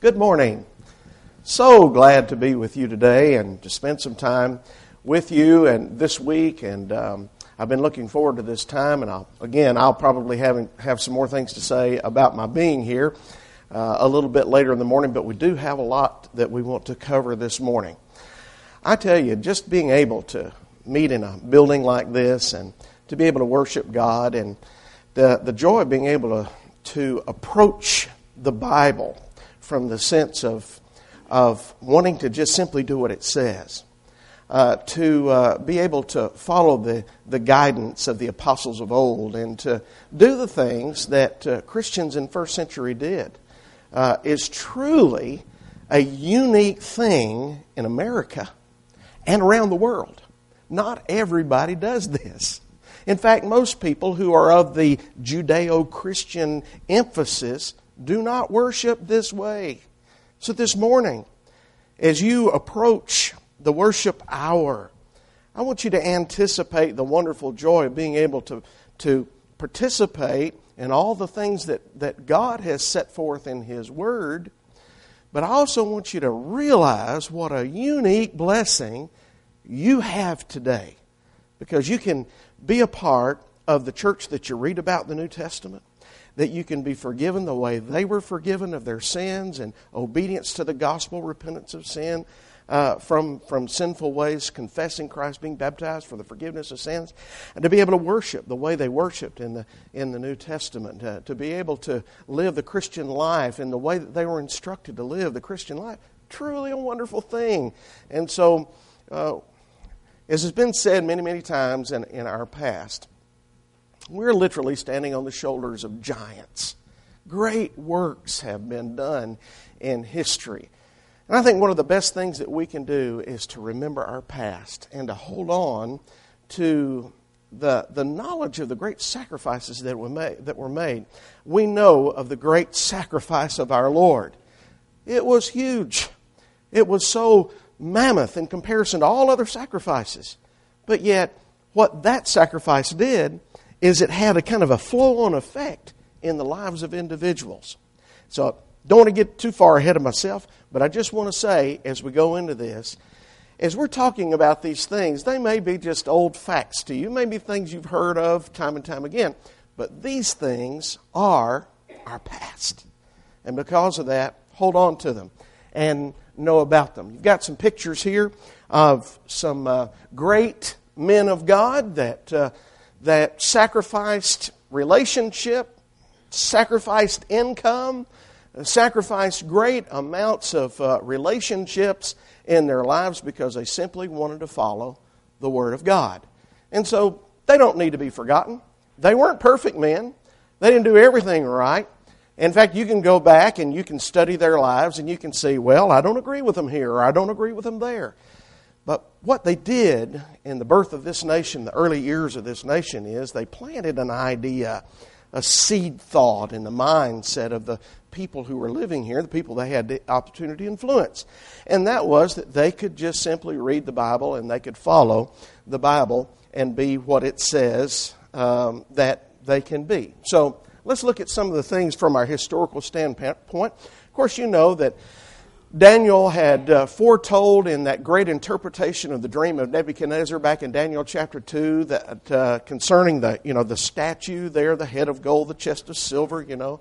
Good morning. So glad to be with you today and to spend some time with you and this week. And um, I've been looking forward to this time. And I'll, again, I'll probably have, have some more things to say about my being here uh, a little bit later in the morning, but we do have a lot that we want to cover this morning. I tell you, just being able to meet in a building like this and to be able to worship God and the, the joy of being able to, to approach the Bible from the sense of, of wanting to just simply do what it says. Uh, to uh, be able to follow the, the guidance of the apostles of old and to do the things that uh, Christians in first century did uh, is truly a unique thing in America and around the world. Not everybody does this. In fact, most people who are of the Judeo Christian emphasis do not worship this way. So this morning, as you approach the worship hour, I want you to anticipate the wonderful joy of being able to, to participate in all the things that, that God has set forth in His Word. But I also want you to realize what a unique blessing you have today. Because you can be a part of the church that you read about in the New Testament that you can be forgiven the way they were forgiven of their sins and obedience to the gospel, repentance of sin uh, from, from sinful ways, confessing Christ, being baptized for the forgiveness of sins, and to be able to worship the way they worshiped in the, in the New Testament, uh, to be able to live the Christian life in the way that they were instructed to live the Christian life. Truly a wonderful thing. And so, uh, as has been said many, many times in, in our past, we're literally standing on the shoulders of giants. Great works have been done in history. And I think one of the best things that we can do is to remember our past and to hold on to the, the knowledge of the great sacrifices that were, made, that were made. We know of the great sacrifice of our Lord. It was huge. It was so mammoth in comparison to all other sacrifices. But yet, what that sacrifice did is it had a kind of a flow on effect in the lives of individuals. So, don't want to get too far ahead of myself, but I just want to say as we go into this, as we're talking about these things, they may be just old facts to you, maybe things you've heard of time and time again, but these things are our past. And because of that, hold on to them and know about them. You've got some pictures here of some uh, great men of God that. Uh, that sacrificed relationship, sacrificed income, sacrificed great amounts of uh, relationships in their lives because they simply wanted to follow the Word of God. And so they don't need to be forgotten. They weren't perfect men, they didn't do everything right. In fact, you can go back and you can study their lives and you can see, well, I don't agree with them here or I don't agree with them there. But what they did in the birth of this nation, the early years of this nation, is they planted an idea, a seed thought in the mindset of the people who were living here, the people they had the opportunity to influence. And that was that they could just simply read the Bible and they could follow the Bible and be what it says um, that they can be. So let's look at some of the things from our historical standpoint. Of course, you know that Daniel had uh, foretold in that great interpretation of the dream of Nebuchadnezzar back in Daniel chapter 2 that uh, concerning the, you know, the statue there, the head of gold, the chest of silver, you know,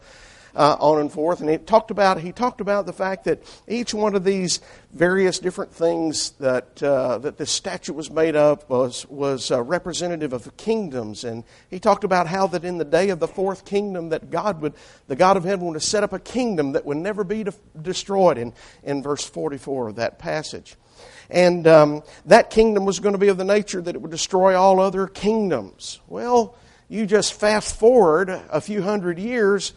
uh, on and forth. And he talked about he talked about the fact that each one of these various different things that uh, that this statue was made of was was uh, representative of kingdoms. And he talked about how that in the day of the fourth kingdom that God would the God of heaven would set up a kingdom that would never be de- destroyed. In in verse forty four of that passage. And um, that kingdom was going to be of the nature that it would destroy all other kingdoms. Well, you just fast forward a few hundred years,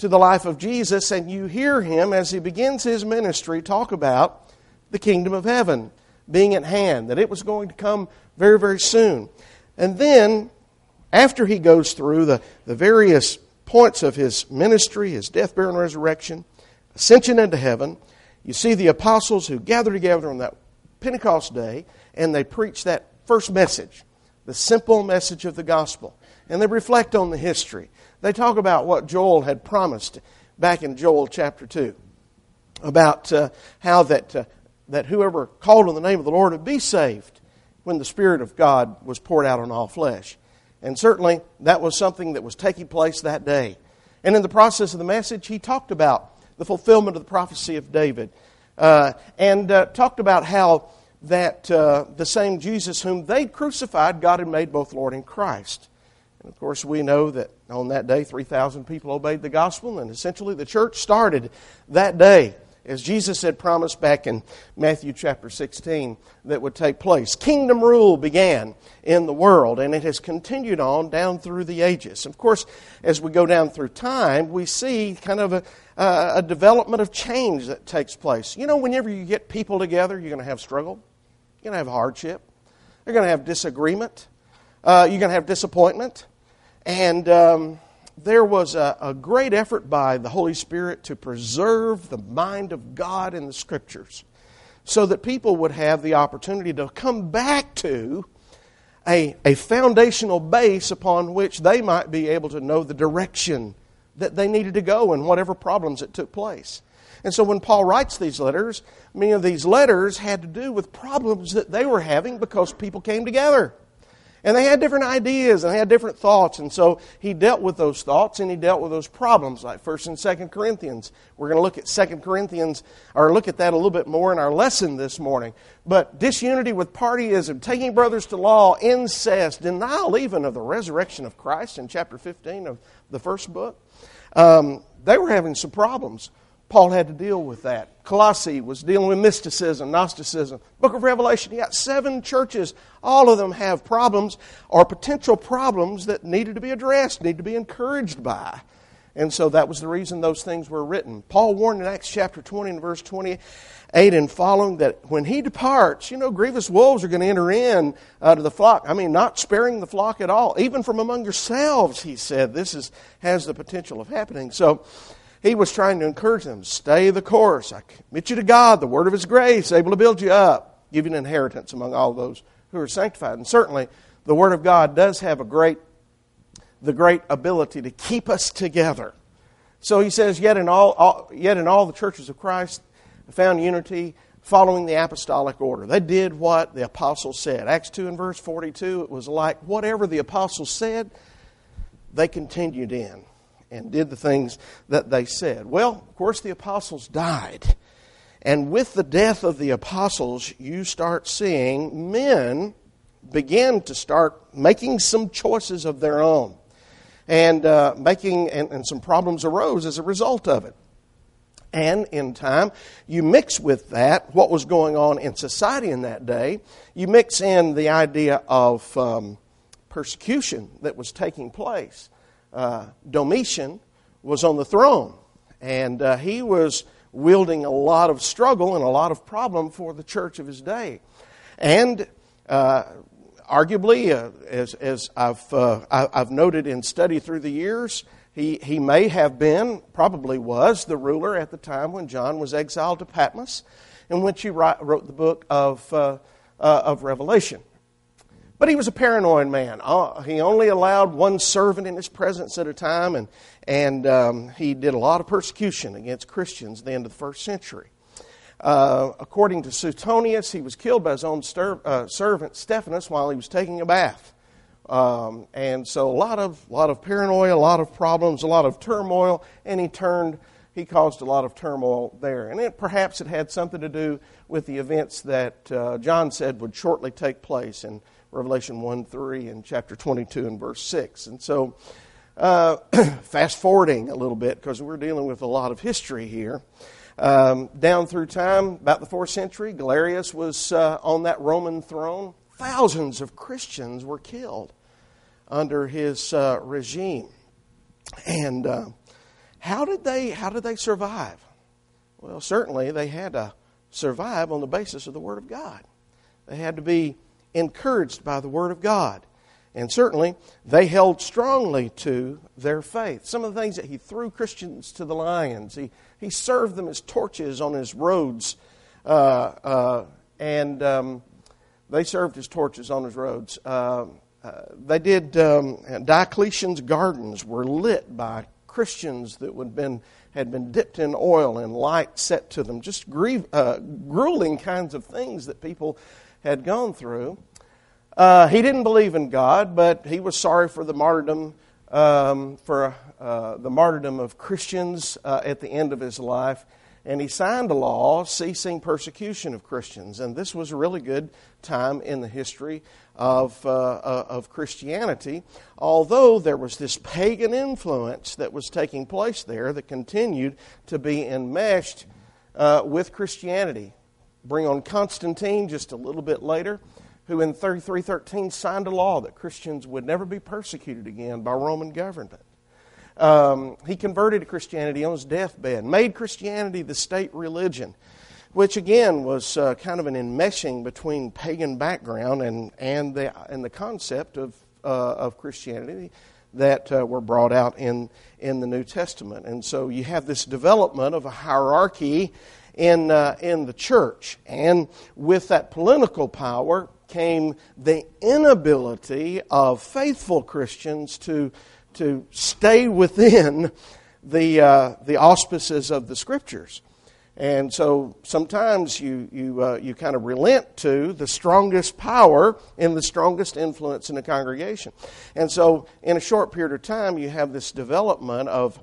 to the life of Jesus, and you hear him as he begins his ministry talk about the kingdom of heaven being at hand, that it was going to come very, very soon. And then, after he goes through the, the various points of his ministry, his death, burial, and resurrection, ascension into heaven, you see the apostles who gather together on that Pentecost day and they preach that first message, the simple message of the gospel. And they reflect on the history. They talk about what Joel had promised back in Joel chapter 2. about uh, how that, uh, that whoever called on the name of the Lord would be saved when the Spirit of God was poured out on all flesh. And certainly that was something that was taking place that day. And in the process of the message, he talked about the fulfillment of the prophecy of David uh, and uh, talked about how that uh, the same Jesus whom they crucified, God had made both Lord and Christ. And of course, we know that on that day, 3,000 people obeyed the gospel, and essentially the church started that day as Jesus had promised back in Matthew chapter 16 that would take place. Kingdom rule began in the world, and it has continued on down through the ages. Of course, as we go down through time, we see kind of a, a development of change that takes place. You know, whenever you get people together, you're going to have struggle, you're going to have hardship, you're going to have disagreement, uh, you're going to have disappointment. And um, there was a, a, great effort by the Holy Spirit to preserve the mind of God in the Scriptures so that people would have the opportunity to come back to a, a foundational base upon which they might be able to know the direction that they needed to go in whatever problems that took place. And so when Paul writes these letters, many of these letters had to do with problems that they were having because people came together. And they had different ideas and they had different thoughts. And so he dealt with those thoughts and he dealt with those problems, like 1st and 2nd Corinthians. We're going to look at 2nd Corinthians, or look at that a little bit more in our lesson this morning. But disunity with partyism, taking brothers to law, incest, denial even of the resurrection of Christ in chapter 15 of the first book, um, they were having some problems. Paul had to deal with that. Colossae was dealing with mysticism, Gnosticism. Book of Revelation, you got seven churches. All of them have problems or potential problems that needed to be addressed, need to be encouraged by. And so that was the reason those things were written. Paul warned in Acts chapter 20 and verse 28 and following that when he departs, you know, grievous wolves are going to enter in uh, to the flock. I mean, not sparing the flock at all. Even from among yourselves, he said, this is, has the potential of happening. So, he was trying to encourage them stay the course. I commit you to God, the word of His grace, able to build you up, give you an inheritance among all those who are sanctified. And certainly, the word of God does have a great, the great ability to keep us together. So he says, yet in all, all yet in all the churches of Christ, found unity following the apostolic order. They did what the apostles said. Acts 2 and verse 42, it was like whatever the apostles said, they continued in and did the things that they said. Well, of course, the apostles died. And with the death of the apostles, you start seeing men begin to start making some choices of their own. And uh, making, and, and some problems arose as a result of it. And in time, you mix with that what was going on in society in that day. You mix in the idea of um, persecution that was taking place uh, Domitian was on the throne, and uh, he was wielding a lot of struggle and a lot of problem for the church of his day. And uh, arguably, uh, as, as I've, uh, I've noted in study through the years, he, he may have been, probably was, the ruler at the time when John was exiled to Patmos, in which he wrote the book of, uh, of Revelation. But he was a paranoid man. Uh, he only allowed one servant in his presence at a time, and, and um, he did a lot of persecution against Christians at the end of the first century. Uh, according to Suetonius, he was killed by his own uh, servant Stephanus while he was taking a bath. Um, and so a lot of, lot of paranoia, a lot of problems, a lot of turmoil, and he turned, he caused a lot of turmoil there. And it, perhaps it had something to do with the events that uh, John said would shortly take place in Revelation 1 3 and chapter 22 and verse 6. And so, uh, fast forwarding a little bit because we're dealing with a lot of history here. Um, down through time, about the fourth century, Galerius was uh, on that Roman throne. Thousands of Christians were killed under his uh, regime. And uh, how did they how did they survive? Well, certainly they had to survive on the basis of the Word of God. They had to be encouraged by the Word of God. And certainly, they held strongly to their faith. Some of the things that he threw Christians to the lions, he, he served them as torches on his roads, uh, uh, and um, they served as torches on his roads. Uh, uh they did, um, Diocletian's gardens were lit by Christians that would been had been dipped in oil and light set to them, just grieve, uh, grueling kinds of things that people had gone through. Uh, he didn't believe in God, but he was sorry for the martyrdom, um, for uh, the martyrdom of Christians uh, at the end of his life and he signed a law ceasing persecution of Christians. And this was a really good time in the history of, uh, uh, of Christianity, although there was this pagan influence that was taking place there that continued to be enmeshed uh, with Christianity. Bring on Constantine just a little bit later, who in 3313 signed a law that Christians would never be persecuted again by Roman government. Um, he converted to Christianity on his deathbed, made Christianity the state religion, which again was uh, kind of an enmeshing between pagan background and, and, the, and the concept of, uh, of Christianity that uh, were brought out in, in the New Testament. And so you have this development of a hierarchy in, uh, in the church. And with that political power came the inability of faithful Christians to to stay within the, uh, the auspices of the scriptures. And so sometimes you, you, uh, you kind of relent to the strongest power and the strongest influence in the congregation. And so in a short period of time, you have this development of,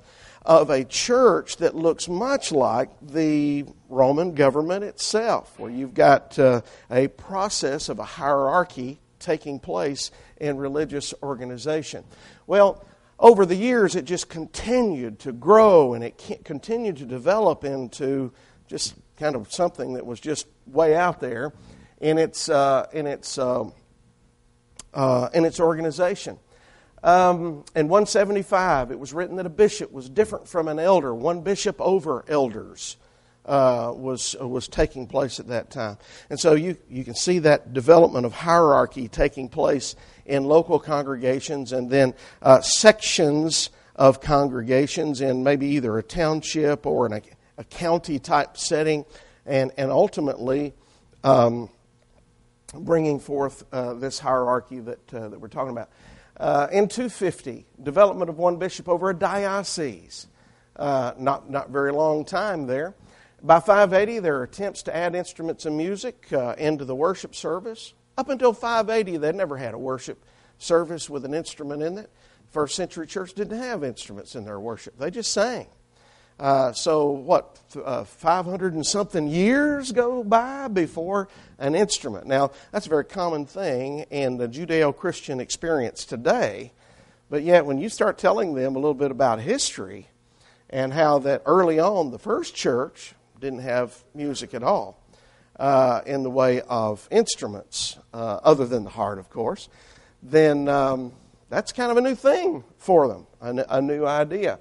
of a church that looks much like the Roman government itself, where you've got uh, a process of a hierarchy taking place in religious organization. Well, over the years, it just continued to grow and it continued to develop into just kind of something that was just way out there in its, uh, in its, uh, uh, in its organization. Um, in 175, it was written that a bishop was different from an elder, one bishop over elders. Uh, was was taking place at that time, and so you you can see that development of hierarchy taking place in local congregations and then uh, sections of congregations in maybe either a township or a, a county type setting, and, and ultimately um, bringing forth uh, this hierarchy that, uh, that we're talking about. Uh, in 250, development of one bishop over a diocese. Uh, not, not very long time there. By 580, there are attempts to add instruments and music uh, into the worship service. Up until 580, they'd never had a worship service with an instrument in it. First century church didn't have instruments in their worship, they just sang. Uh, so, what, uh, 500 and something years go by before an instrument? Now, that's a very common thing in the Judeo Christian experience today. But yet, when you start telling them a little bit about history and how that early on the first church didn't have music at all, uh, in the way of instruments, uh, other than the heart, of course, then um, that's kind of a new thing for them, a, a new idea.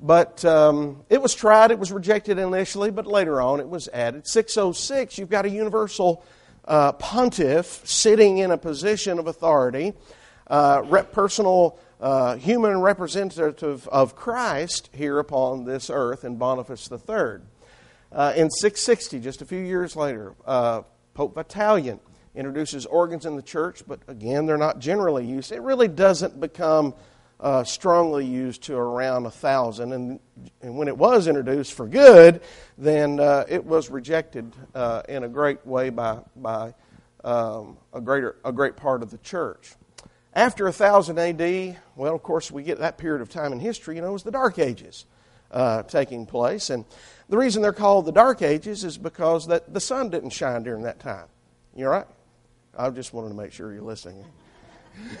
But um, it was tried, it was rejected initially, but later on it was added. 606, you've got a universal uh, pontiff sitting in a position of authority, uh, personal uh, human representative of Christ here upon this earth in Boniface III. Uh, in 660, just a few years later, uh, Pope Vitalian introduces organs in the church, but again, they're not generally used. It really doesn't become uh, strongly used to around a thousand. And, and when it was introduced for good, then uh, it was rejected uh, in a great way by, by um, a, greater, a great part of the church. After 1000 AD, well, of course, we get that period of time in history, you know, was the Dark Ages uh, taking place. And the reason they're called the Dark Ages is because that the sun didn't shine during that time. You're right? I just wanted to make sure you're listening.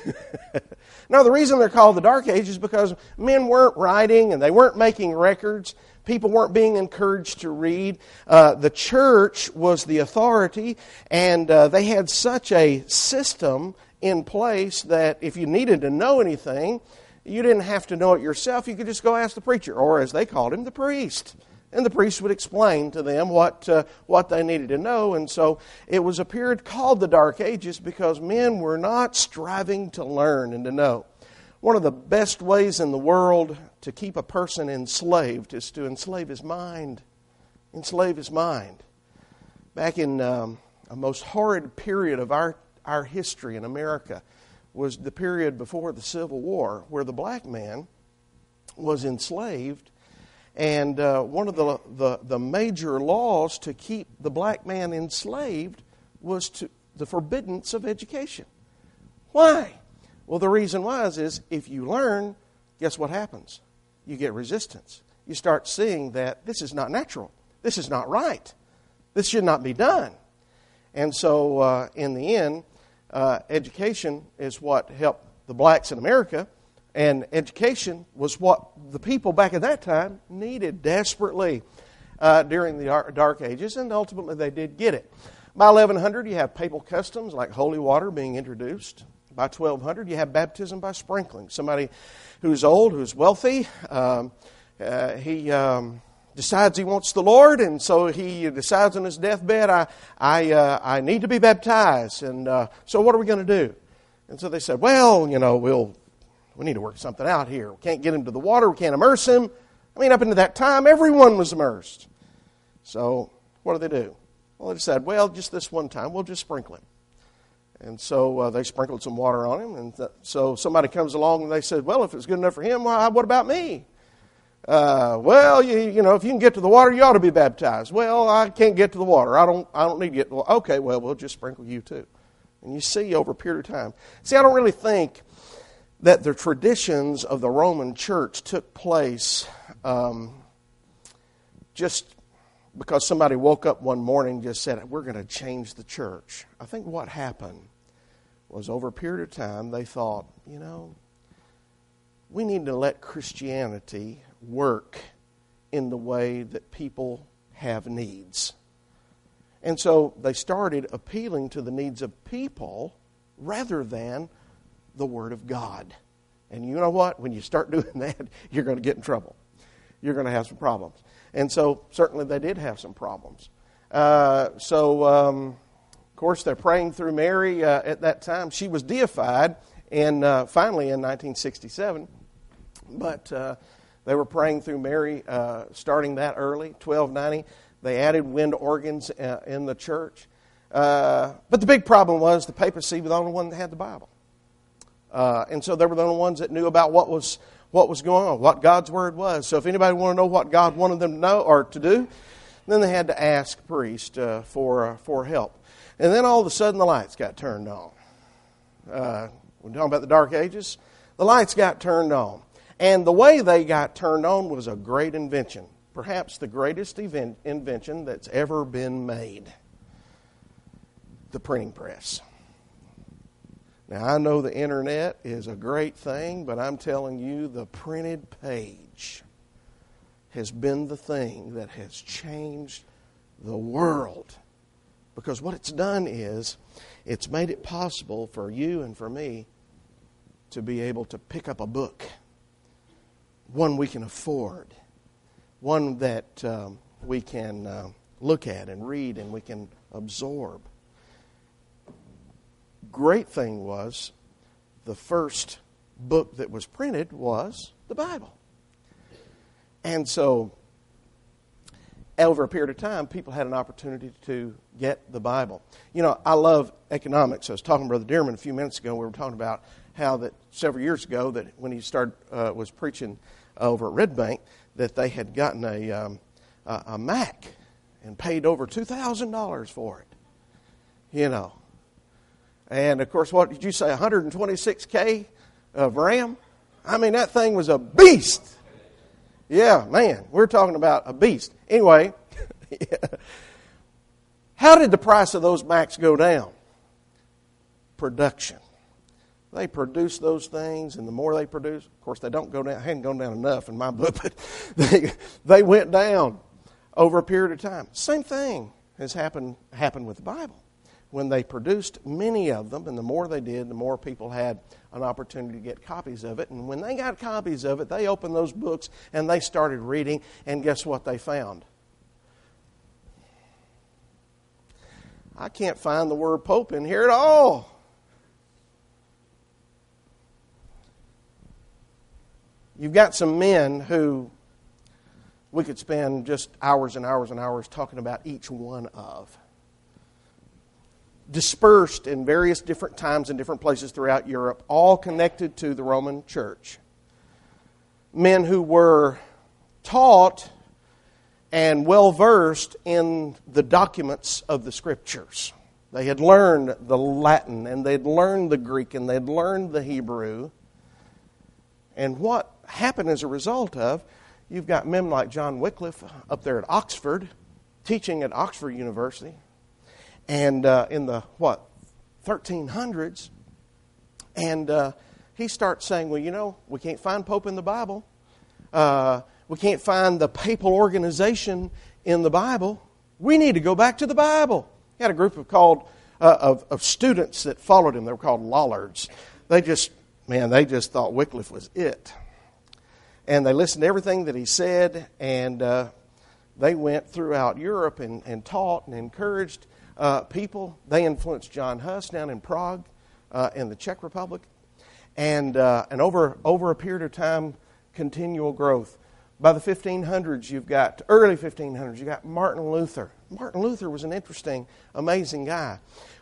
now, the reason they're called the Dark Ages is because men weren't writing and they weren't making records. People weren't being encouraged to read. Uh, the church was the authority, and uh, they had such a system in place that if you needed to know anything, you didn't have to know it yourself. You could just go ask the preacher, or as they called him, the priest. And the priest would explain to them what, uh, what they needed to know. And so it was a period called the Dark Ages because men were not striving to learn and to know. One of the best ways in the world to keep a person enslaved is to enslave his mind. Enslave his mind. Back in um, a most horrid period of our, our history in America, was the period before the Civil War where the black man was enslaved And uh, one of the, the, the, major laws to keep the black man enslaved was to, the forbiddance of education. Why? Well, the reason was is if you learn, guess what happens? You get resistance. You start seeing that this is not natural. This is not right. This should not be done. And so, uh, in the end, uh, education is what helped the blacks in America and education was what the people back at that time needed desperately uh, during the Dark Ages, and ultimately they did get it. By 1100, you have papal customs like holy water being introduced. By 1200, you have baptism by sprinkling. Somebody who's old, who's wealthy, um, uh, he um, decides he wants the Lord, and so he decides on his deathbed, I, I, uh, I need to be baptized. And uh, so, what are we going to do? And so they said, Well, you know, we'll we need to work something out here. We can't get him to the water. We can't immerse him. I mean, up into that time, everyone was immersed. So, what do they do? Well, they said, well, just this one time, we'll just sprinkle him. And so uh, they sprinkled some water on him. And th- so somebody comes along and they said, well, if it's good enough for him, well, what about me? Uh, well, you, you know, if you can get to the water, you ought to be baptized. Well, I can't get to the water. I don't, I don't need to get water. Okay, well, we'll just sprinkle you too. And you see over a period of time. See, I don't really think that the traditions of the Roman church took place um, just because somebody woke up one morning and just said, We're going to change the church. I think what happened was over a period of time, they thought, you know, we need to let Christianity work in the way that people have needs. And so they started appealing to the needs of people rather than the Word of God. And you know what? When you start doing that, you're going to get in trouble. You're going to have some problems. And so, certainly, they did have some problems. Uh, so, um, of course, they're praying through Mary uh, at that time. She was deified, and uh, finally in 1967. But uh, they were praying through Mary uh, starting that early, 1290. They added wind organs uh, in the church. but the big problem was the papacy was the only one that had the Bible. Uh, and so they were the only ones that knew about what was what was going on, what God's word was. So if anybody wanted to know what God wanted them to know or to do, then they had to ask priest uh, for uh, for help. And then all of a sudden the lights got turned on. Uh, we're talking about the Dark Ages. The lights got turned on, and the way they got turned on was a great invention, perhaps the greatest event, invention that's ever been made: the printing press. Now, I know the internet is a great thing, but I'm telling you, the printed page has been the thing that has changed the world. Because what it's done is, it's made it possible for you and for me to be able to pick up a book, one we can afford, one that um, we can uh, look at and read and we can absorb great thing was the first book that was printed was the Bible. And so, over a period of time, people had an opportunity to get the Bible. You know, I love economics. I was talking to Brother Dearman a few minutes ago. We were talking about how that several years ago, that when he started uh, was preaching over at Red Bank, that they had gotten a um, a, a Mac and paid over two thousand dollars for it. You know, and of course, what did you say? 126K of RAM? I mean, that thing was a beast. Yeah, man, we're talking about a beast. Anyway, how did the price of those Macs go down? Production. They produce those things, and the more they produce, of course, they don't go down. Hadn't gone down enough in my book, but they they went down over a period of time. Same thing has happened happened with the Bible when they produced many of them, and the more they did, the more people had an opportunity to get copies of it. And when they got copies of it, they opened those books and they started reading, and guess what they found? I can't find the word Pope in here at all. You've got some men who we could spend just hours and hours and hours talking about each one of dispersed in various different times and different places throughout Europe, all connected to the Roman Church. Men who were taught and well versed in the documents of the Scriptures. They had learned the Latin and they'd learned the Greek and they'd learned the Hebrew. And what happened as a result of, you've got men like John Wycliffe up there at Oxford, teaching at Oxford University. And uh, in the, what, 1300s. And uh, he starts saying, well, you know, we can't find Pope in the Bible. Uh, we can't find the papal organization in the Bible. We need to go back to the Bible. He had a group of called uh, of, of students that followed him. They were called Lollards. They just, man, they just thought Wycliffe was it. And they listened to everything that he said, and uh, they went throughout Europe and, and taught and encouraged uh, people. They influenced John Huss down in Prague uh, in the Czech Republic. And, uh, and over, over a period of time, continual growth. By the 1500s, you've got, early 1500s, you've got Martin Luther. Martin Luther was an interesting, amazing guy.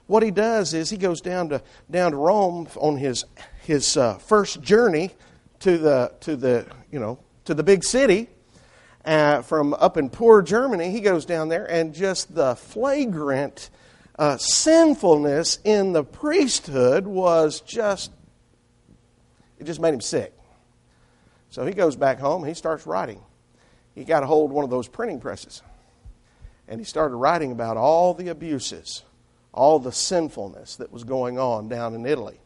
What he does is he goes down to, down to Rome on his, his uh, first journey to the, to, the, you know, to the big city uh, from up in poor Germany. He goes down there, and just the flagrant uh, sinfulness in the priesthood was just, it just made him sick. So he goes back home he starts writing. He got a hold of one of those printing presses. And he started writing about all the abuses, all the sinfulness that was going on down in Italy.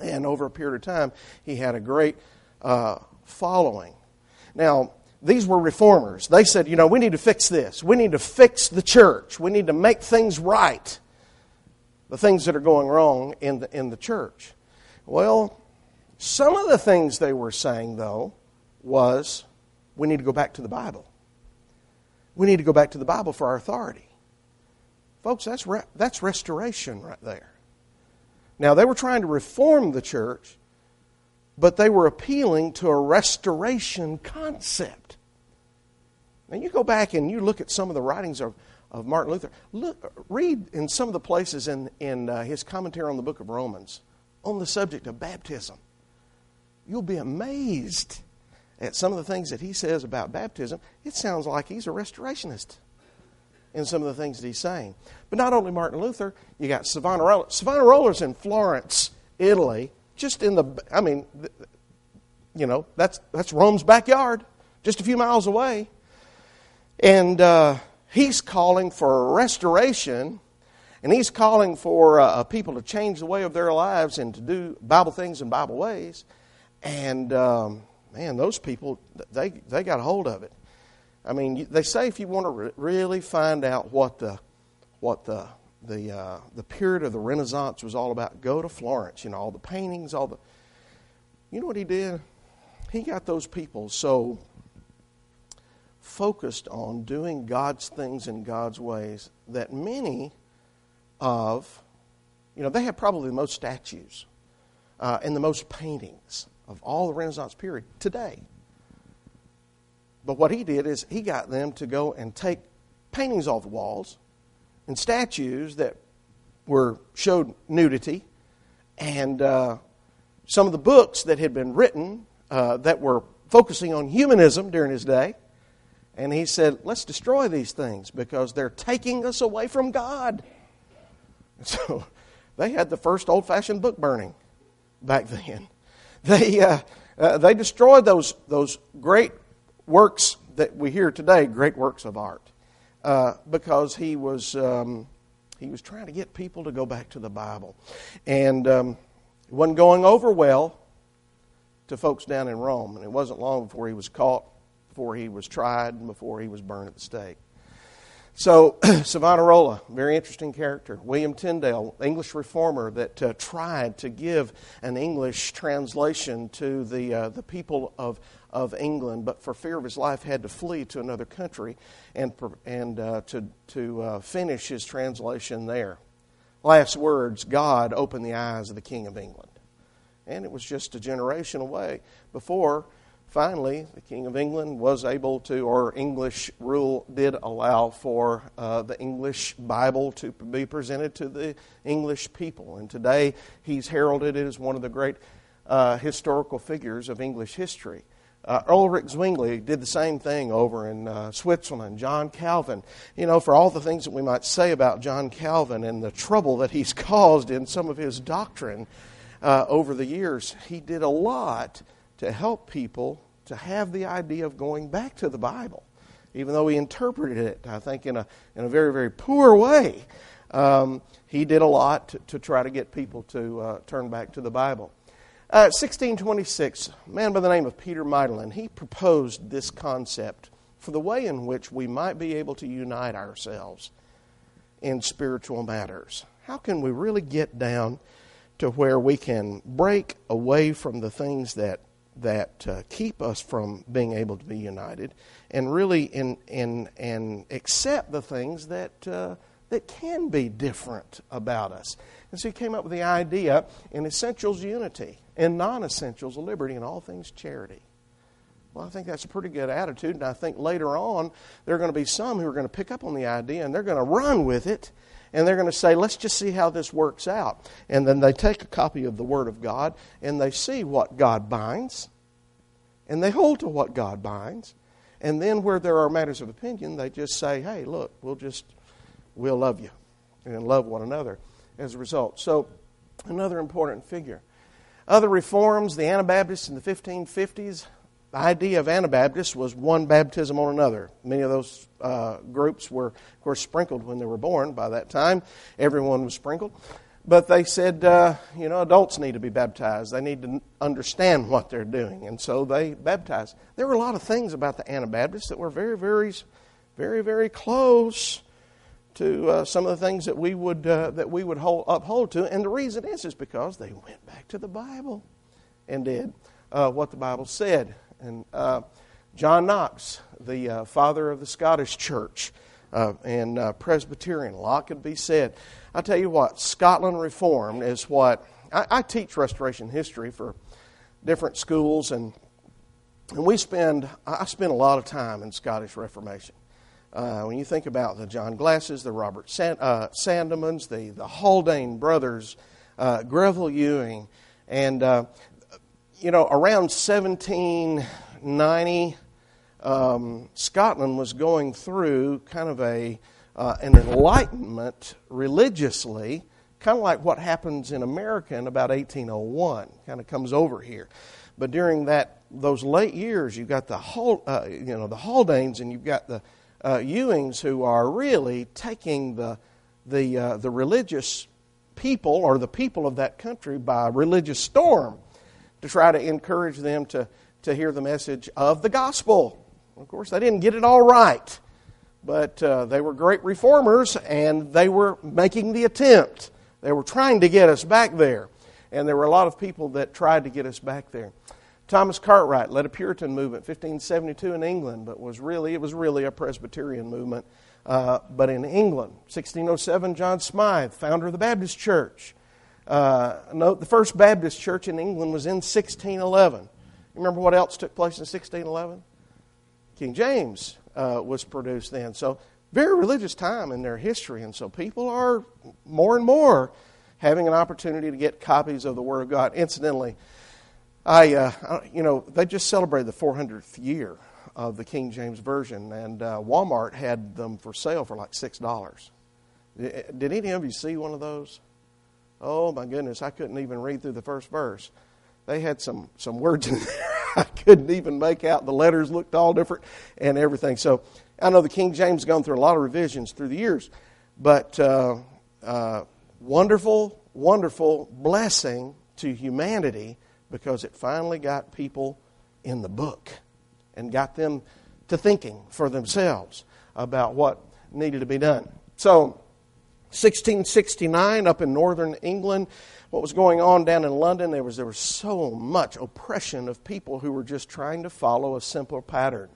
And over a period of time, he had a great uh, following. Now, these were reformers. They said, you know, we need to fix this. We need to fix the church. We need to make things right. The things that are going wrong in the, in the church. Well, some of the things they were saying, though, was we need to go back to the Bible. We need to go back to the Bible for our authority. Folks, that's, re- that's restoration right there. Now, they were trying to reform the church, but they were appealing to a restoration concept. Now, you go back and you look at some of the writings of, of Martin Luther. Look, read in some of the places in, in uh, his commentary on the book of Romans on the subject of baptism you'll be amazed at some of the things that he says about baptism. It sounds like he's a restorationist in some of the things that he's saying. But not only Martin Luther, you got Savonarola. Savonarola's in Florence, Italy, just in the, I mean, you know, that's, that's Rome's backyard, just a few miles away. And uh, he's calling for restoration, and he's calling for uh, people to change the way of their lives and to do Bible things in Bible ways. And um, man, those people, they, they got a hold of it. I mean, they say if you want to re- really find out what the, what the, the, uh, the period of the Renaissance was all about, go to Florence. You know, all the paintings, all the. You know what he did? He got those people so focused on doing God's things in God's ways that many of, you know, they have probably the most statues uh, and the most paintings of all the Renaissance period today. But what he did is he got them to go and take paintings off the walls and statues that were showed nudity and uh, some of the books that had been written uh, that were focusing on humanism during his day. And he said, let's destroy these things because they're taking us away from God. So they had the first old fashioned book burning back then. They, uh, uh, they destroyed those, those great works that we hear today, great works of art, uh, because he was, um, he was trying to get people to go back to the Bible. And um, it wasn't going over well to folks down in Rome. And it wasn't long before he was caught, before he was tried, and before he was burned at the stake. So, Savonarola, very interesting character. William Tyndale, English reformer that uh, tried to give an English translation to the, uh, the people of, of England, but for fear of his life had to flee to another country and, and uh, to, to uh, finish his translation there. Last words God opened the eyes of the King of England. And it was just a generation away before finally, the King of England was able to, or English rule did allow for uh, the English Bible to be presented to the English people. And today, he's heralded as one of the great uh, historical figures of English history. Uh, Ulrich Zwingli did the same thing over in uh, Switzerland. John Calvin, you know, for all the things that we might say about John Calvin and the trouble that he's caused in some of his doctrine uh, over the years, he did a lot to help people to have the idea of going back to the Bible, even though he interpreted it, I think, in a, in a very, very poor way. Um, he did a lot to, to, try to get people to uh, turn back to the Bible. 1626, uh, a man by the name of Peter Meiderlin, he proposed this concept for the way in which we might be able to unite ourselves in spiritual matters. How can we really get down to where we can break away from the things that that uh, keep us from being able to be united, and really in, in and accept the things that uh, that can be different about us. And so he came up with the idea in essentials unity in non essentials, of liberty, and all things charity. Well, I think that's a pretty good attitude, and I think later on there are going to be some who are going to pick up on the idea and they're going to run with it, and they're going to say, let's just see how this works out. And then they take a copy of the Word of God and they see what God binds, and they hold to what God binds. And then where there are matters of opinion, they just say, hey, look, we'll just, we'll love you and love one another as a result. So, another important figure. Other reforms, the Anabaptists in the 1550s, the idea of Anabaptists was one baptism on another. Many of those uh, groups were, of course, sprinkled when they were born. By that time, everyone was sprinkled. But they said, uh, you know, adults need to be baptized. They need to understand what they're doing. And so they baptized. There were a lot of things about the Anabaptists that were very, very, very, very close to uh, some of the things that we would uh, that we would hold, uphold to, and the reason is is because they went back to the Bible and did uh, what the Bible said. And uh, John Knox, the uh, father of the Scottish Church uh, and Presbyterian, a lot could be said. I tell you what, Scotland Reformed is what I, I teach Restoration history for different schools, and and we spend I spend a lot of time in Scottish Reformation. Uh, when you think about the John Glasses, the Robert Sand, uh, Sandemans, the, the Haldane brothers, uh, Greville Ewing, and, uh, you know, around 1790, um, Scotland was going through kind of a, uh, an enlightenment religiously, kind of like what happens in America in about 1801, kind of comes over here. But during that those late years, you've got the you know the Haldanes, and you've got the uh, Ewings who are really taking the, the, uh, the religious people or the people of that country by religious storm to try to encourage them to, to hear the message of the gospel. Of course, they didn't get it all right, but uh, they were great reformers and they were making the attempt. They were trying to get us back there. And there were a lot of people that tried to get us back there. Thomas Cartwright led a Puritan movement, 1572 in England, but was really it was really a Presbyterian movement. Uh, but in England, 1607, John Smyth, founder of the Baptist Church. Uh, note the first Baptist church in England was in 1611. You remember what else took place in 1611? King James uh, was produced then. So very religious time in their history, and so people are more and more having an opportunity to get copies of the Word of God. Incidentally, I, uh, you know, they just celebrated the 400th year of the King James Version, and uh, Walmart had them for sale for like $6. Did any of you see one of those? Oh my goodness, I couldn't even read through the first verse. They had some, some words in there I couldn't even make out. The letters looked all different and everything. So I know the King James has gone through a lot of revisions through the years, but uh, uh, wonderful, wonderful blessing to humanity because it finally got people in the book and got them to thinking for themselves about what needed to be done. So, 1669 up in northern England, what was going on down in London, there was, there was so much oppression of people who were just trying to follow a simpler pattern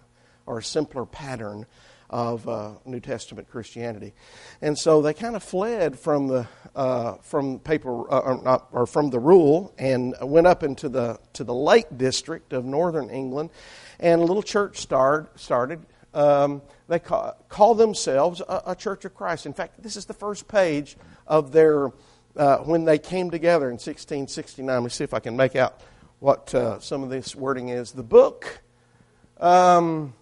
or a simpler pattern of uh, New Testament Christianity, and so they kind of fled from the uh, from paper uh, or, not, or from the rule and went up into the to the Lake District of northern England, and a little church start, started. Um, they call, call themselves a, a, Church of Christ. In fact, this is the first page of their uh, when they came together in 1669. Let me see if I can make out what uh, some of this wording is. The book um,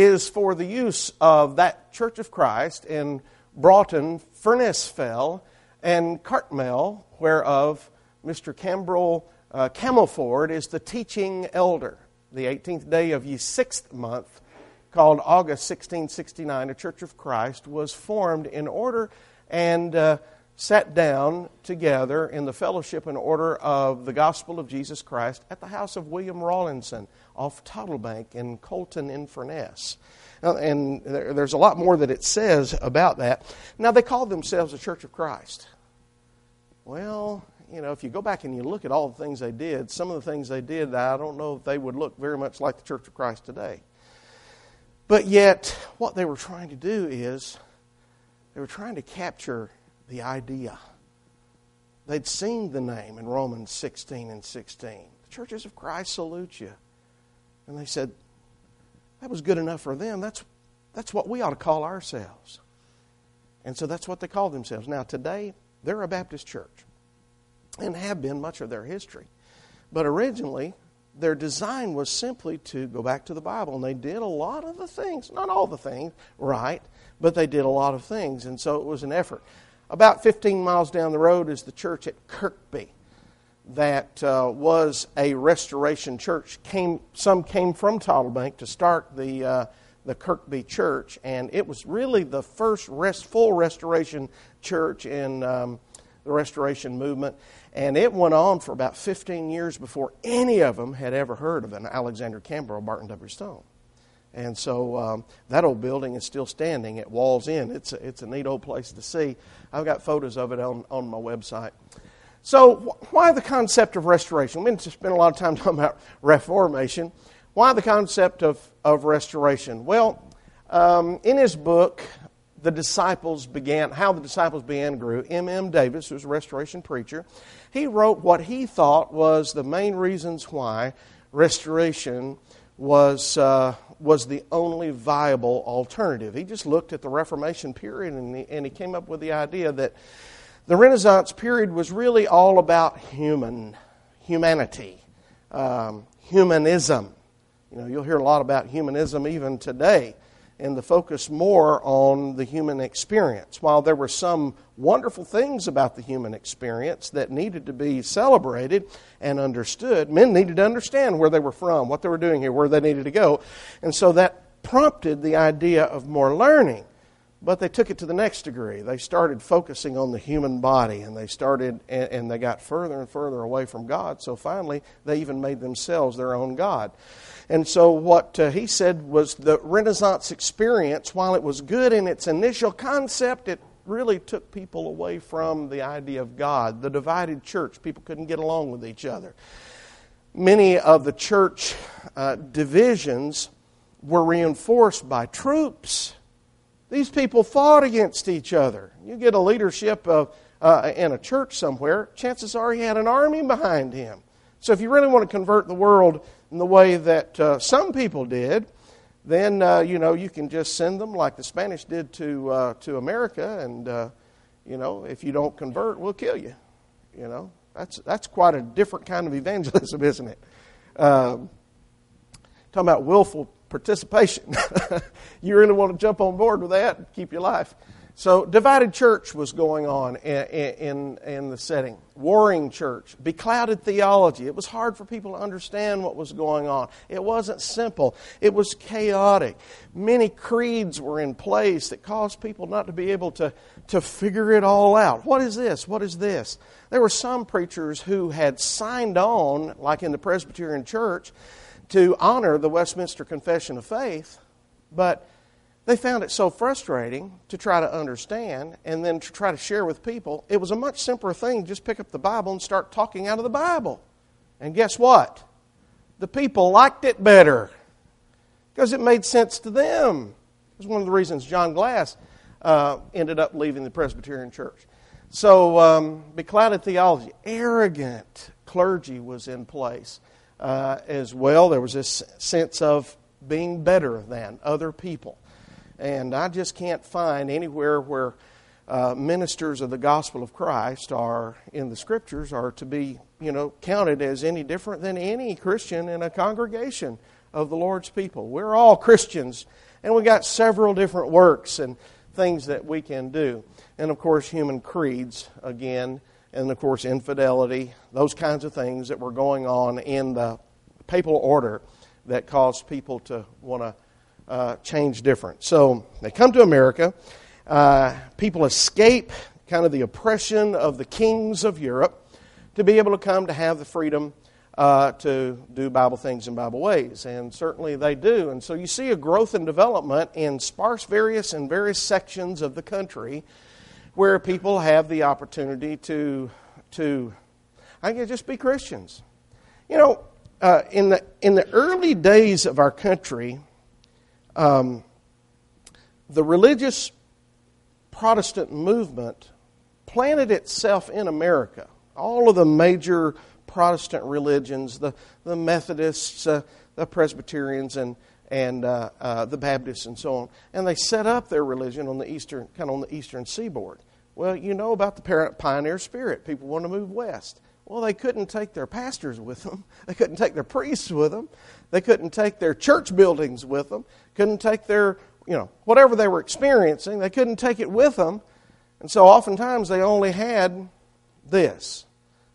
is for the use of that Church of Christ in Broughton, Furness Fell, and Cartmel, whereof Mr. Cambrel uh, Camelford is the teaching elder. The 18th day of ye sixth month, called August 1669, a Church of Christ was formed in order and uh, sat down together in the fellowship and order of the gospel of Jesus Christ at the house of William Rawlinson off Tottlebank in Colton in Furness. And there's a lot more that it says about that. Now, they called themselves a Church of Christ. Well, you know, if you go back and you look at all the things they did, some of the things they did, I don't know if they would look very much like the Church of Christ today. But yet, what they were trying to do is they were trying to capture the idea. They'd seen the name in Romans 16 and 16. The churches of Christ salute you. And they said, that was good enough for them. That's, that's what we ought to call ourselves. And so that's what they call themselves. Now, today, they're a Baptist church and have been much of their history. But originally, their design was simply to go back to the Bible, and they did a lot of the things, not all the things, right, but they did a lot of things, and so it was an effort. About 15 miles down the road is the church at Kirkby that uh, was a restoration church. Came, some came from Tottlebank to start the, uh, the Kirkby church, and it was really the first rest, full restoration church in um, the restoration movement. And it went on for about 15 years before any of them had ever heard of an Alexander Campbell or Barton W. Stone. And so um, that old building is still standing at Walls End. It's a, it's a neat old place to see. I've got photos of it on, on my website. So, why the concept of restoration? We've been spend a lot of time talking about reformation. Why the concept of, of restoration? Well, um, in his book, the disciples began, how the disciples began grew, M. M. Davis, who's a restoration preacher, he wrote what he thought was the main reasons why restoration was, uh, was the only viable alternative. He just looked at the Reformation period and he, and he came up with the idea that the Renaissance period was really all about human, humanity, um, humanism. You know, you'll hear a lot about humanism even today and the focus more on the human experience. While there were some wonderful things about the human experience that needed to be celebrated and understood, men needed to understand where they were from, what they were doing here, where they needed to go. And so that prompted the idea of more learning. But they took it to the next degree. They started focusing on the human body, and they started, and, they got further and further away from God. So finally, they even made themselves their own God. And so, what uh, he said was the Renaissance experience, while it was good in its initial concept, it really took people away from the idea of God. The divided church, people couldn't get along with each other. Many of the church uh, divisions were reinforced by troops. These people fought against each other. You get a leadership of, uh, in a church somewhere, chances are he had an army behind him. So if you really want to convert the world in the way that uh, some people did, then uh, you know you can just send them like the Spanish did to uh, to America, and uh, you know if you don't convert, we'll kill you. You know that's that's quite a different kind of evangelism, isn't it? Um, talking about willful participation. you really want to jump on board with that and keep your life. So, divided church was going on in, in, in, the setting. Warring church, beclouded theology. It was hard for people to understand what was going on. It wasn't simple, it was chaotic. Many creeds were in place that caused people not to be able to, to figure it all out. What is this? What is this? There were some preachers who had signed on, like in the Presbyterian Church, to honor the Westminster Confession of Faith, but they found it so frustrating to try to understand and then to try to share with people. It was a much simpler thing just pick up the Bible and start talking out of the Bible. And guess what? The people liked it better because it made sense to them. Was one of the reasons John Glass uh, ended up leaving the Presbyterian Church. So, um, beclouded theology, arrogant clergy was in place uh, as well. There was this sense of being better than other people. And I just can't find anywhere where uh, ministers of the gospel of Christ are in the scriptures are to be, you know, counted as any different than any Christian in a congregation. of the Lord's people. We're all Christians, and we got several different works and things that we can do. And of course, human creeds, again, and of course, infidelity, those kinds of things that were going on in the papal order that caused people to want to uh, change different. So they come to America. Uh, people escape kind of the oppression of the kings of Europe to be able to come to have the freedom uh, to do Bible things in Bible ways. And certainly they do. And so you see a growth and development in sparse various and various sections of the country where people have the opportunity to, to I guess, just be Christians. You know, uh, in, the, in the early days of our country, um, the religious Protestant movement planted itself in America. All of the major Protestant religions, the, the Methodists, uh, the Presbyterians, and, and uh, uh, the Baptists, and so on. And they set up their religion on the eastern, kind of on the eastern seaboard. Well, you know about the pioneer spirit. People want to move west. Well, they couldn't take their pastors with them. They couldn't take their priests with them. They couldn't take their church buildings with them. Couldn't take their, you know, whatever they were experiencing, they couldn't take it with them. And so oftentimes they only had this.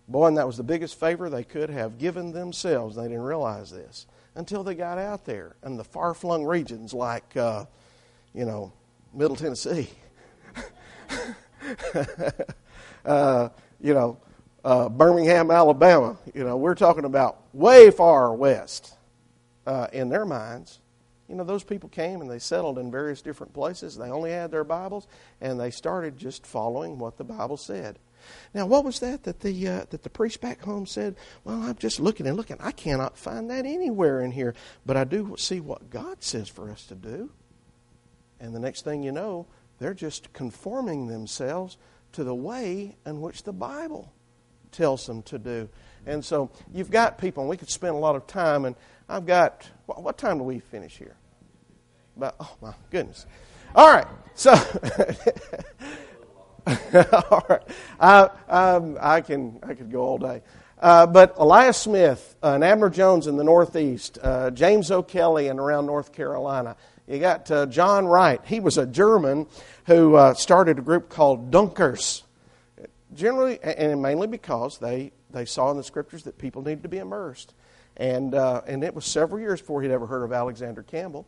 Boy, and that was the biggest favor they could have given themselves. They didn't realize this until they got out there in the far flung regions like, uh, you know, Middle Tennessee. uh, you know, uh, Birmingham, Alabama. You know, we're talking about way far west uh, in their minds. You know, those people came and they settled in various different places. They only had their Bibles, and they started just following what the Bible said. Now, what was that that the uh, that the priest back home said? Well, I'm just looking and looking. I cannot find that anywhere in here, but I do see what God says for us to do. And the next thing you know, they're just conforming themselves to the way in which the Bible tells them to do. And so you've got people, and we could spend a lot of time. And I've got what time do we finish here? About oh my goodness! All right, so all right, I, um, I can I could go all day. Uh, but Elias Smith uh, and Abner Jones in the Northeast, uh, James O'Kelly and around North Carolina. You got uh, John Wright. He was a German who uh, started a group called Dunkers. Generally, and mainly because they, they saw in the scriptures that people needed to be immersed. And, uh, and it was several years before he'd ever heard of Alexander Campbell.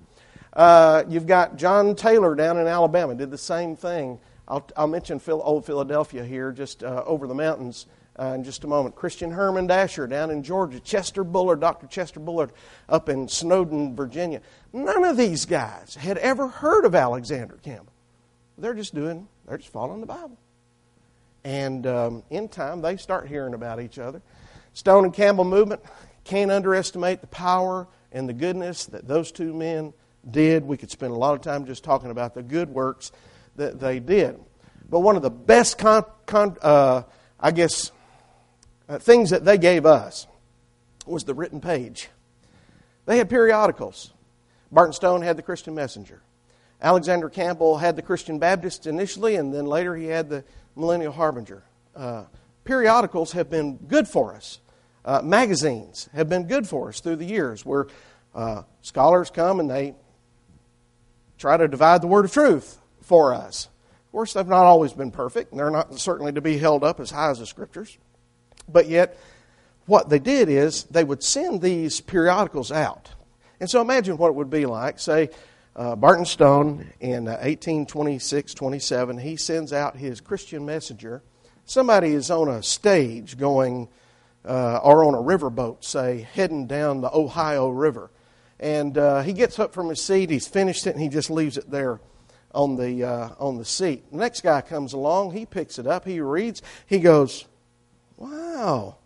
you've got John Taylor down in Alabama, did the same thing. I'll, I'll mention Phil, old Philadelphia here, just uh, over the mountains uh, in just a moment. Christian Herman Dasher down in Georgia. Chester Bullard, Dr. Chester Bullard up in Snowden, Virginia. None of these guys had ever heard of Alexander Campbell. They're just doing, they're just following the Bible. And um, in time, they start hearing about each other. Stone and Campbell movement, can't underestimate the power and the goodness that those two men did. We could spend a lot of time just talking about the good works that they did. But one of the best, con, con, uh, I guess, uh, things that they gave us was the written page. They had periodicals. Barton Stone had the Christian Messenger. Alexander Campbell had the Christian Baptist initially, and then later he had the Millennial Harbinger. Uh, periodicals have been good for us. Uh, magazines have been good for us through the years where uh, scholars come and they try to divide the word of truth for us. Of course, they've not always been perfect, and they're not certainly to be held up as high as the Scriptures. But yet, what they did is they would send these periodicals out. And so imagine what it would be like. Say, uh, Barton Stone in uh, 1826 27, he sends out his Christian messenger. Somebody is on a stage going, uh, or on a riverboat, say, heading down the Ohio River. And uh, he gets up from his seat, he's finished it, and he just leaves it there on the, uh, on the seat. The next guy comes along, he picks it up, he reads, he goes, Wow,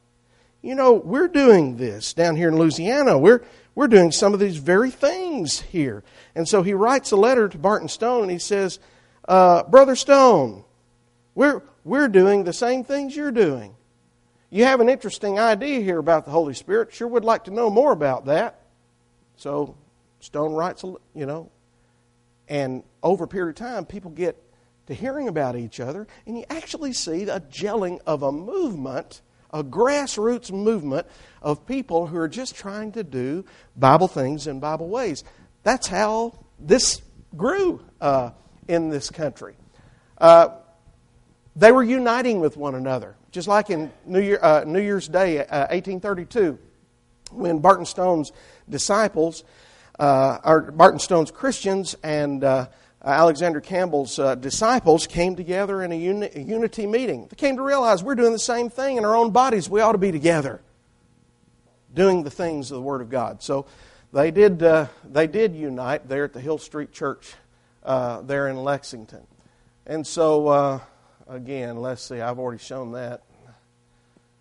you know, we're doing this down here in Louisiana. We're, we're doing some of these very things here. And so he writes a letter to Barton Stone and he says, uh, Brother Stone, we're, we're doing the same things you're doing. You have an interesting idea here about the Holy Spirit. Sure would like to know more about that. So Stone writes, a you know, and over a period of time, people get to hearing about each other, and you actually see a gelling of a movement a grassroots movement of people who are just trying to do Bible things in Bible ways. That's how this grew uh, in this country. Uh, they were uniting with one another, just like in New, Year, uh, New Year's Day, 1832, uh, when Barton Stone's disciples, uh, or Barton Stone's Christians, and uh, Alexander Campbell's disciples came together in a, uni- a unity meeting. They came to realize we're doing the same thing in our own bodies. We ought to be together, doing the things of the Word of God. So they did, uh, they did unite there at the Hill Street Church uh, there in Lexington. And so, uh, again, let's see, I've already shown that.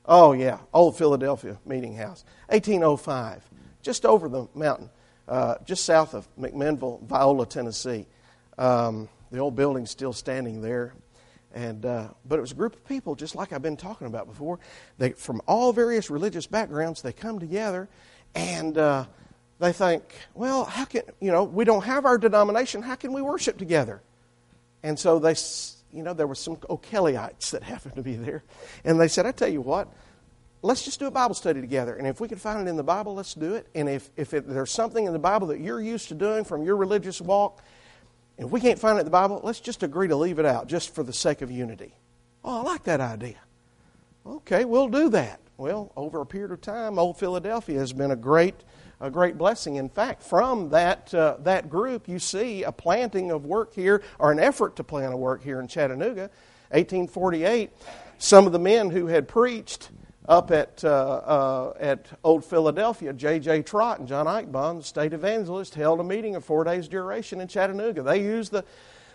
Oh, yeah, Old Philadelphia Meeting House, 1805, just over the mountain, uh, just south of McMinnville, Viola, Tennessee. Um, the old building's still standing there. And, uh, but it was a group of people, just like I've been talking about before. They, from all various religious backgrounds, they come together and uh, they think, well, how can, you know, we don't have our denomination. How can we worship together? And so they, you know, there were some O'Kellyites that happened to be there. And they said, I tell you what, let's just do a Bible study together. And if we can find it in the Bible, let's do it. And if, if it, there's something in the Bible that you're used to doing from your religious walk, and if we can't find it in the Bible, let's just agree to leave it out just for the sake of unity. Oh, I like that idea. Okay, we'll do that. Well, over a period of time, Old Philadelphia has been a great a great blessing. In fact, from that, uh, that group, you see a planting of work here, or an effort to plant a work here in Chattanooga. 1848, some of the men who had preached up at, uh, uh, at Old Philadelphia, J.J. Trott and John Eichbaum, the state evangelist, held a meeting of four days' duration in Chattanooga. They used the,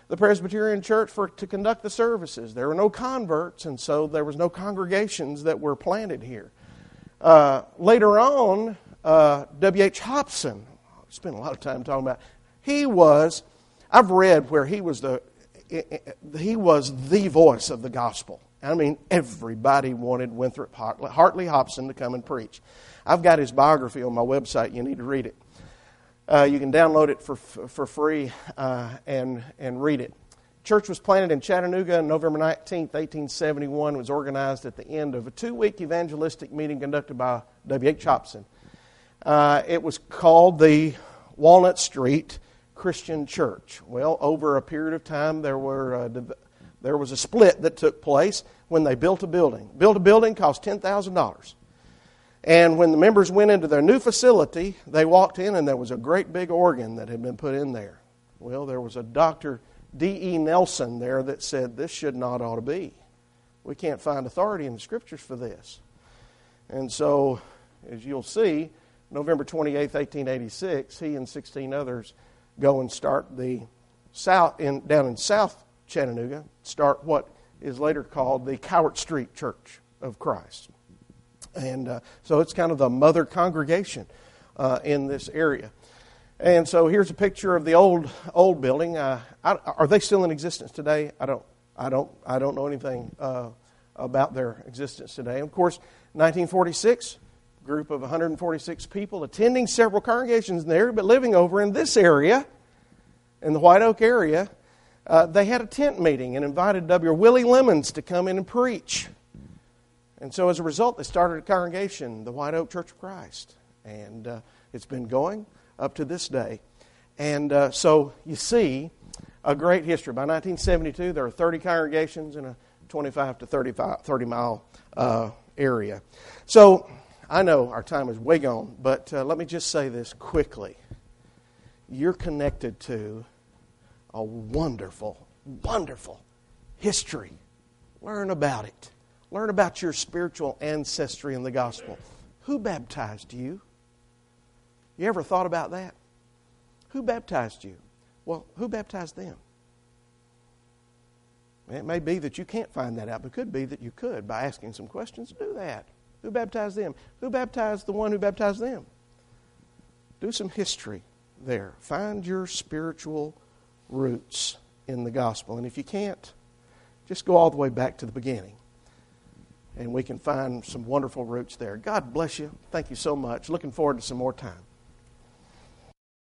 the Presbyterian Church for, to conduct the services. There were no converts, and so there was no congregations that were planted here. Uh, later on, uh, W.H. Hobson, I spent a lot of time talking about, he was, I've read where he was the, he was the voice of the gospel. I mean, everybody wanted Winthrop Hartley, Hobson to come and preach. I've got his biography on my website. You need to read it. Uh, you can download it for, for free uh, and, and read it. Church was planted in Chattanooga on November 19, 1871. was organized at the end of a two week evangelistic meeting conducted by W.H. Hobson. Uh, it was called the Walnut Street Christian Church. Well, over a period of time, there, were, uh, there was a split that took place when they built a building. Built a building cost $10,000. And when the members went into their new facility, they walked in and there was a great big organ that had been put in there. Well, there was a Dr. D.E. Nelson there that said, This should not ought to be. We can't find authority in the scriptures for this. And so, as you'll see, November 28, 1886, he and 16 others go and start the south in, down in South Chattanooga, start what is later called the Cowart Street Church of Christ. And uh, so it's kind of the mother congregation uh, in this area. And so here's a picture of the old old building. Uh, I, are they still in existence today? I don't. I don't. I don't know anything uh, about their existence today. Of course, 1946, group of 146 people attending several congregations there, but living over in this area, in the White Oak area. Uh, they had a tent meeting and invited W. Willie Lemons to come in and preach. And so as a result, they started a congregation, the White Oak Church of Christ. And uh, it's been going up to this day. And uh, so you see a great history. By 1972, there are 30 congregations in a 25 to 35, 30 mile uh, area. So I know our time is way gone, but uh, let me just say this quickly. You're connected to a wonderful, wonderful history. Learn about it. Learn about your spiritual ancestry in the gospel. Who baptized you? You ever thought about that? Who baptized you? Well, who baptized them? It may be that you can't find that out, but it could be that you could by asking some questions. Do that. Who baptized them? Who baptized the one who baptized them? Do some history there. Find your spiritual roots in the gospel. And if you can't, just go all the way back to the beginning. And we can find some wonderful roots there. God bless you. Thank you so much. Looking forward to some more time.